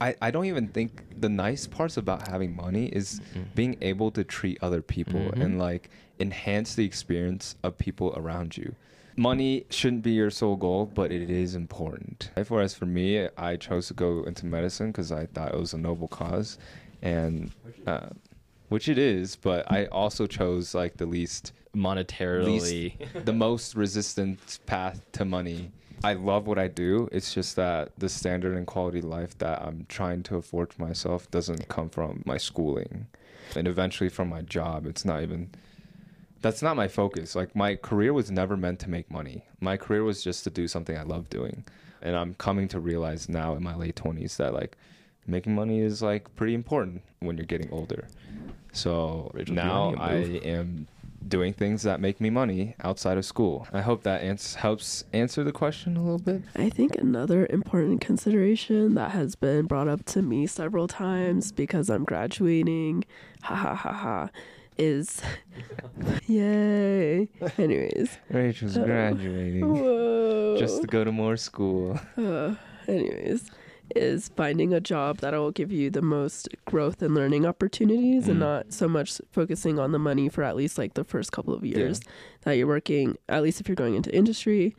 I, I don't even think the nice parts about having money is Mhm. being able to treat other people Mhm. and like enhance the experience of people around you. Money shouldn't be your sole goal, but it is important. Whereas for me, I chose to go into medicine because I thought it was a noble cause, and uh, which it is. But I also chose like the least monetarily the most resistant path to money. I love what I do. It's just that the standard and quality life that I'm trying to afford for myself doesn't come from my schooling and eventually from my job. It's not even that's not my focus. Like my career was never meant to make money. My career was just to do something I love doing. And I'm coming to realize now in my late 20s that like making money is like pretty important when you're getting older. So Rachel, now I am doing things that make me money outside of school. I hope that ans- helps answer the question a little bit. I think another important consideration that has been brought up to me several times because I'm graduating, ha ha ha ha, is yay. Anyways, Rachel's Uh, graduating whoa. just to go to more school. Uh, anyways, is finding a job that will give you the most growth and learning opportunities and Mm. not so much focusing on the money for at least like the first couple of years that you're working, at least if you're going into industry.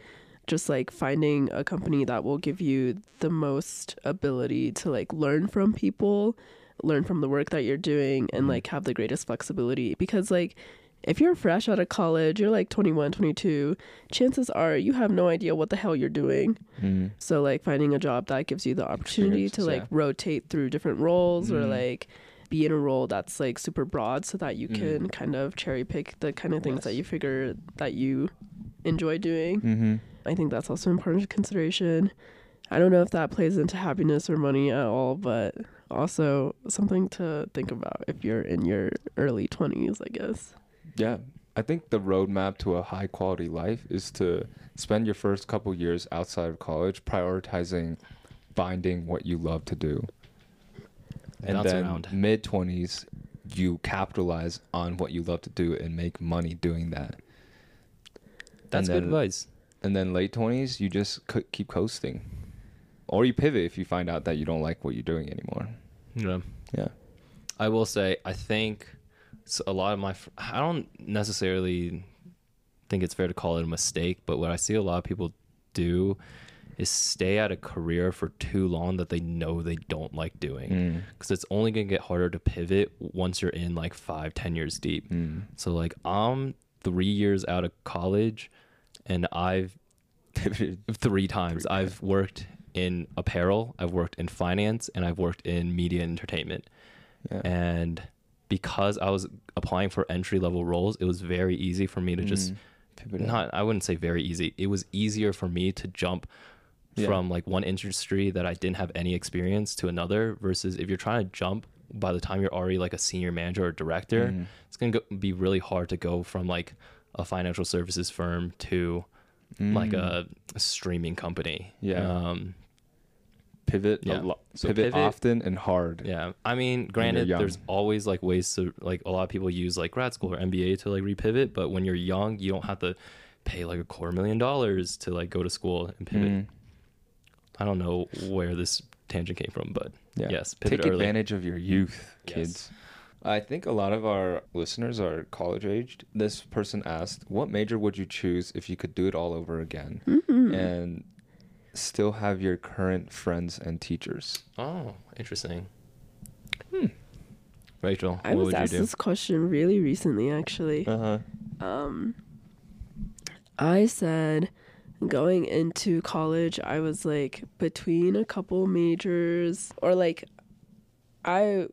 Just like finding a company that will give you the most ability to like learn from people, learn from the work that you're doing, and Mm. like have the greatest flexibility. Because, like, if you're fresh out of college, you're like 21, 22, chances are you have no idea what the hell you're doing. Mm. So like finding a job that gives you the opportunity to like Experiences, rotate through different roles or Mm. like be in a role that's like super broad so that you Mm. can kind of cherry pick the kind of things that you figure that you enjoy doing. Mm-hmm. I think that's also important consideration. I don't know if that plays into happiness or money at all, but also something to think about if you're in your early 20s, I guess. Yeah. I think the roadmap to a high quality life is to spend your first couple years outside of college prioritizing finding what you love to do. And Bounce then mid 20s, you capitalize on what you love to do and make money doing that. That's and good advice. And then late 20s, you just co- keep coasting. Or you pivot if you find out that you don't like what you're doing anymore. Yeah. Yeah. I will say, I think s- a lot of my, fr- I don't necessarily think it's fair to call it a mistake, but what I see a lot of people do is stay at a career for too long that they know they don't like doing. Mm. Because it's only going to get harder to pivot once you're in like five, ten years deep. Mm. So, like, I'm three years out of college and I've Pivoted. three times. Three I've worked in apparel, I've worked in finance, and I've worked in media and entertainment. Yeah. And because I was applying for entry level roles, it was very easy for me to just Mm. Pivot not I wouldn't say very easy. It was easier for me to jump Yeah. from like one industry that I didn't have any experience to another versus if you're trying to jump by the time you're already like a senior manager or director, Mhm. it's going to be really hard to go from like a financial services firm to like Mm. a, a streaming company. Yeah. Um, pivot Yeah. a lot. So pivot, pivot- often and hard. yeah. I mean, granted, there's always like ways to like a lot of people use like grad school or MBA to like repivot, but when you're young, you don't have to pay like a quarter million dollars to like go to school and pivot. Mm. I don't know where this tangent came from, but Yeah. yes, pivot Take early. advantage of your youth, Yes. kids. I think a lot of our listeners are college aged. This person asked, "What major would you choose if you could do it all over again Mm-hmm. and still have your current friends and teachers?" Oh, interesting. Hmm. Rachel, I what was would you asked do? this question really recently, actually. Uh huh. Um, I said going into college, I was like between a couple majors, or like I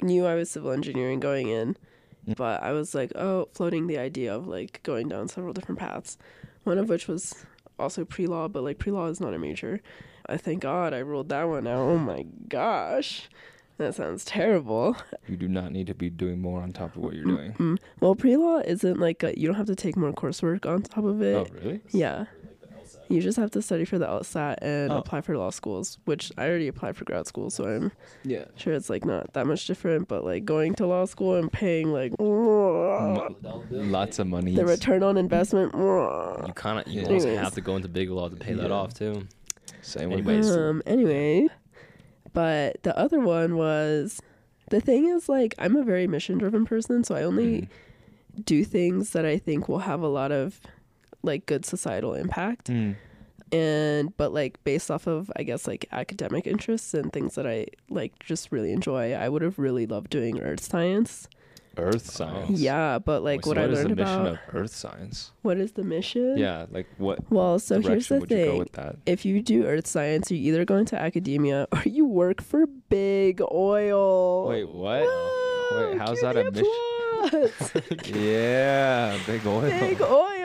knew I was civil engineering going in, Mm. but I was like, oh, floating the idea of like going down several different paths, one of which was also pre law, but like pre law is not a major. I thank God I ruled that one out. Oh my gosh. That sounds terrible. You do not need to be doing more on top of what you're doing. Mm. Well, pre law isn't like a, you don't have to take more coursework on top of it. Oh, really? Yeah. You just have to study for the LSAT and Oh. apply for law schools, which I already applied for grad school, so I'm Yeah. sure it's like not that much different. But like going to law school and paying like Lots of money. the return on investment. You kind of you Yeah. almost Anyways. have to go into big law to pay that off too. Same with Anyways. Um. Anyway, but the other one was the thing is like I'm a very mission driven person, so I only Mm. do things that I think will have a lot of like good societal impact. Mm. and but like based off of i guess like academic interests and things that i like just really enjoy i would have really loved doing earth science Earth science. yeah but like Wait, what so i learned the mission about of Earth science? what is the mission Yeah, like what well so here's the would you thing if you do earth science you either go into academia or you work for big oil Wait, what? Whoa, Wait, how's that a mission? yeah, big oil. big oil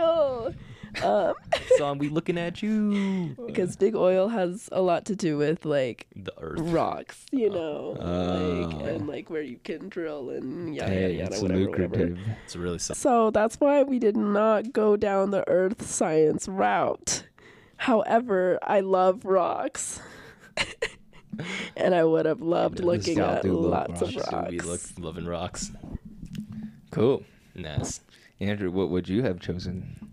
um son. We looking at you. Because big oil has a lot to do with like The earth. rocks, you know, like Oh. and like where you can drill and yada Hey, yada whatever, whatever. lucrative. It's really something. So that's why we did not go down the earth science route. However, I love rocks. and I would have loved This looking at lots of rocks. So rocks. we look loving rocks. Cool. Nice. Andrew, what would you have chosen?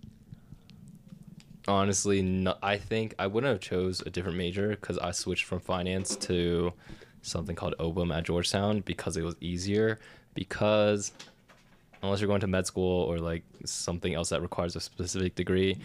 Honestly, I think I wouldn't have chose a different major because I switched from finance to something called OPM at Georgetown because it was easier. Because unless you're going to med school or like something else that requires a specific degree,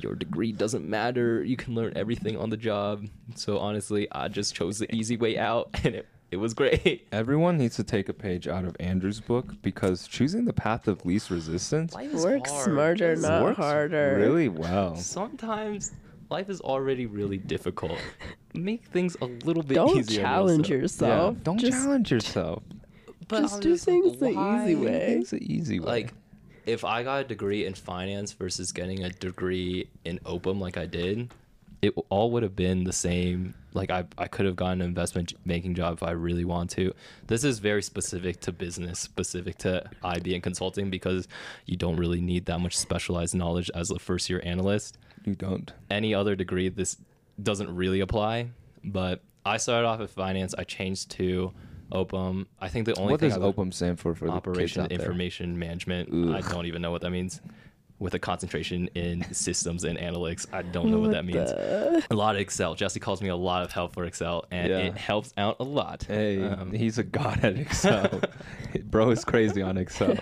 your degree doesn't matter. You can learn everything on the job. So honestly, I just chose the easy way out, and it it was great. Everyone needs to take a page out of Andrew's book because choosing the path of least resistance Life is Work hard. smarter, not works harder. really well. sometimes life is already really difficult. Make things a little bit Don't easier. challenge yourself. yourself. Don't just, challenge yourself. But Just I'm do like, things the easy why? way. It's the easy way. Like, if I got a degree in finance versus getting a degree in OPM like I did, it all would have been the same. Like, I, I could have gotten an investment banking job if I really want to. This is very specific to business, specific to IB and consulting because you don't really need that much specialized knowledge as a first year analyst. you don't. any other degree, this doesn't really apply. But I started off with finance. I changed to OPM. I think the only What thing does I OPM stand for for Operation? Information Management. I don't even know what that means. With a concentration in systems and analytics, I don't know what, that means. the- A lot of Excel. Jesse calls me a lot of help for Excel, and Yeah. it helps out a lot. Hey, Um, he's a god at Excel. Bro is crazy on Excel.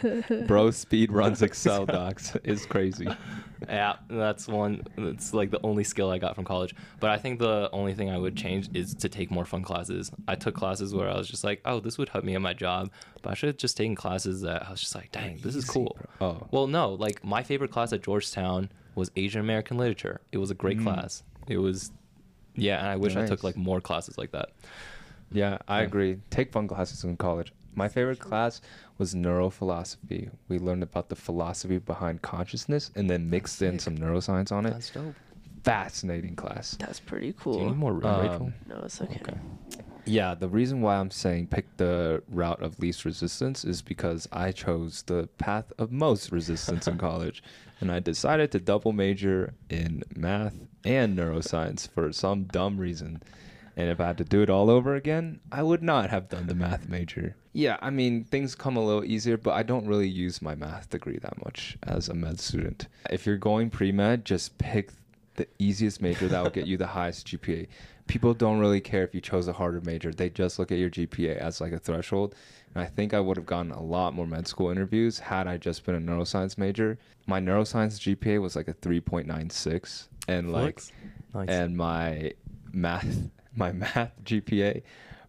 Bro speed runs Excel docs. Is crazy. Yeah, that's one. That's like the only skill I got from college. But I think the only thing I would change is to take more fun classes. I took classes where I was just like, oh, this would help me in my job. But I should have just taken classes that I was just like, dang, this is cool. Oh. Well, no, like my favorite class at Georgetown was Asian American literature. It was a great Mm. class. It was, yeah, and I wish I took like more classes like that. Yeah, I Yeah. agree. Take fun classes in college. My favorite class was neurophilosophy. We learned about the philosophy behind consciousness and then mixed in Sick. some neuroscience on it. That's dope. Fascinating class. That's pretty cool. Do you need cool. more room, Um, Rachel? No, it's okay. Okay. Yeah, the reason why I'm saying pick the route of least resistance is because I chose the path of most resistance in college. And I decided to double major in math and neuroscience for some dumb reason. And if I had to do it all over again, I would not have done the math major. Yeah, I mean, things come a little easier, but I don't really use my math degree that much as a med student. If you're going pre med, just pick the easiest major that will get you the highest GPA. People don't really care if you chose a harder major. They just look at your GPA as like a threshold. And I think I would have gotten a lot more med school interviews had I just been a neuroscience major. My neuroscience GPA was like a 3.96 and like Nice. and my math my math GPA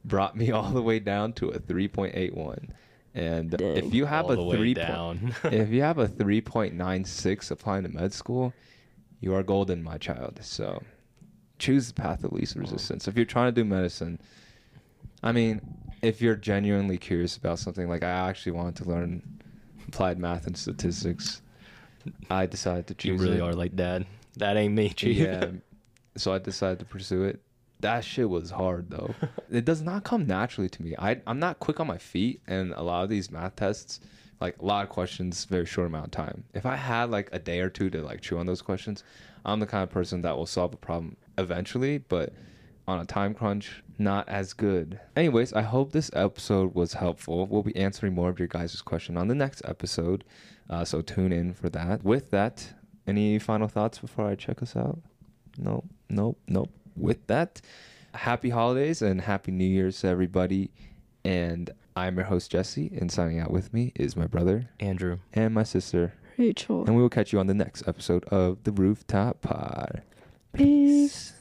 brought me all the way down to a 3.81. And Dang. if you have All a 3 down. if you have a 3.96 applying to med school, you are golden, my child. So choose the path of least resistance. If you're trying to do medicine, I mean, if you're genuinely curious about something, like I actually wanted to learn applied math and statistics, I decided to choose. you really it. are like dad. That ain't me, chief. Yeah. So I decided to pursue it. That shit was hard though. it does not come naturally to me. I I'm not quick on my feet and a lot of these math tests, like a lot of questions, very short amount of time. If I had like a day or two to like chew on those questions, I'm the kind of person that will solve a problem eventually, but on a time crunch, not as good. Anyways, I hope this episode was helpful. We'll be answering more of your guys' question on the next episode. Uh, so tune in for that. With that, any final thoughts before I check us out? Nope, nope, nope. With that, happy holidays and happy New Year's to everybody. And I'm your host, Jesse, and signing out with me is my brother Andrew. and my sister. Rachel. And we will catch you on the next episode of the Rooftop Pod. Peace.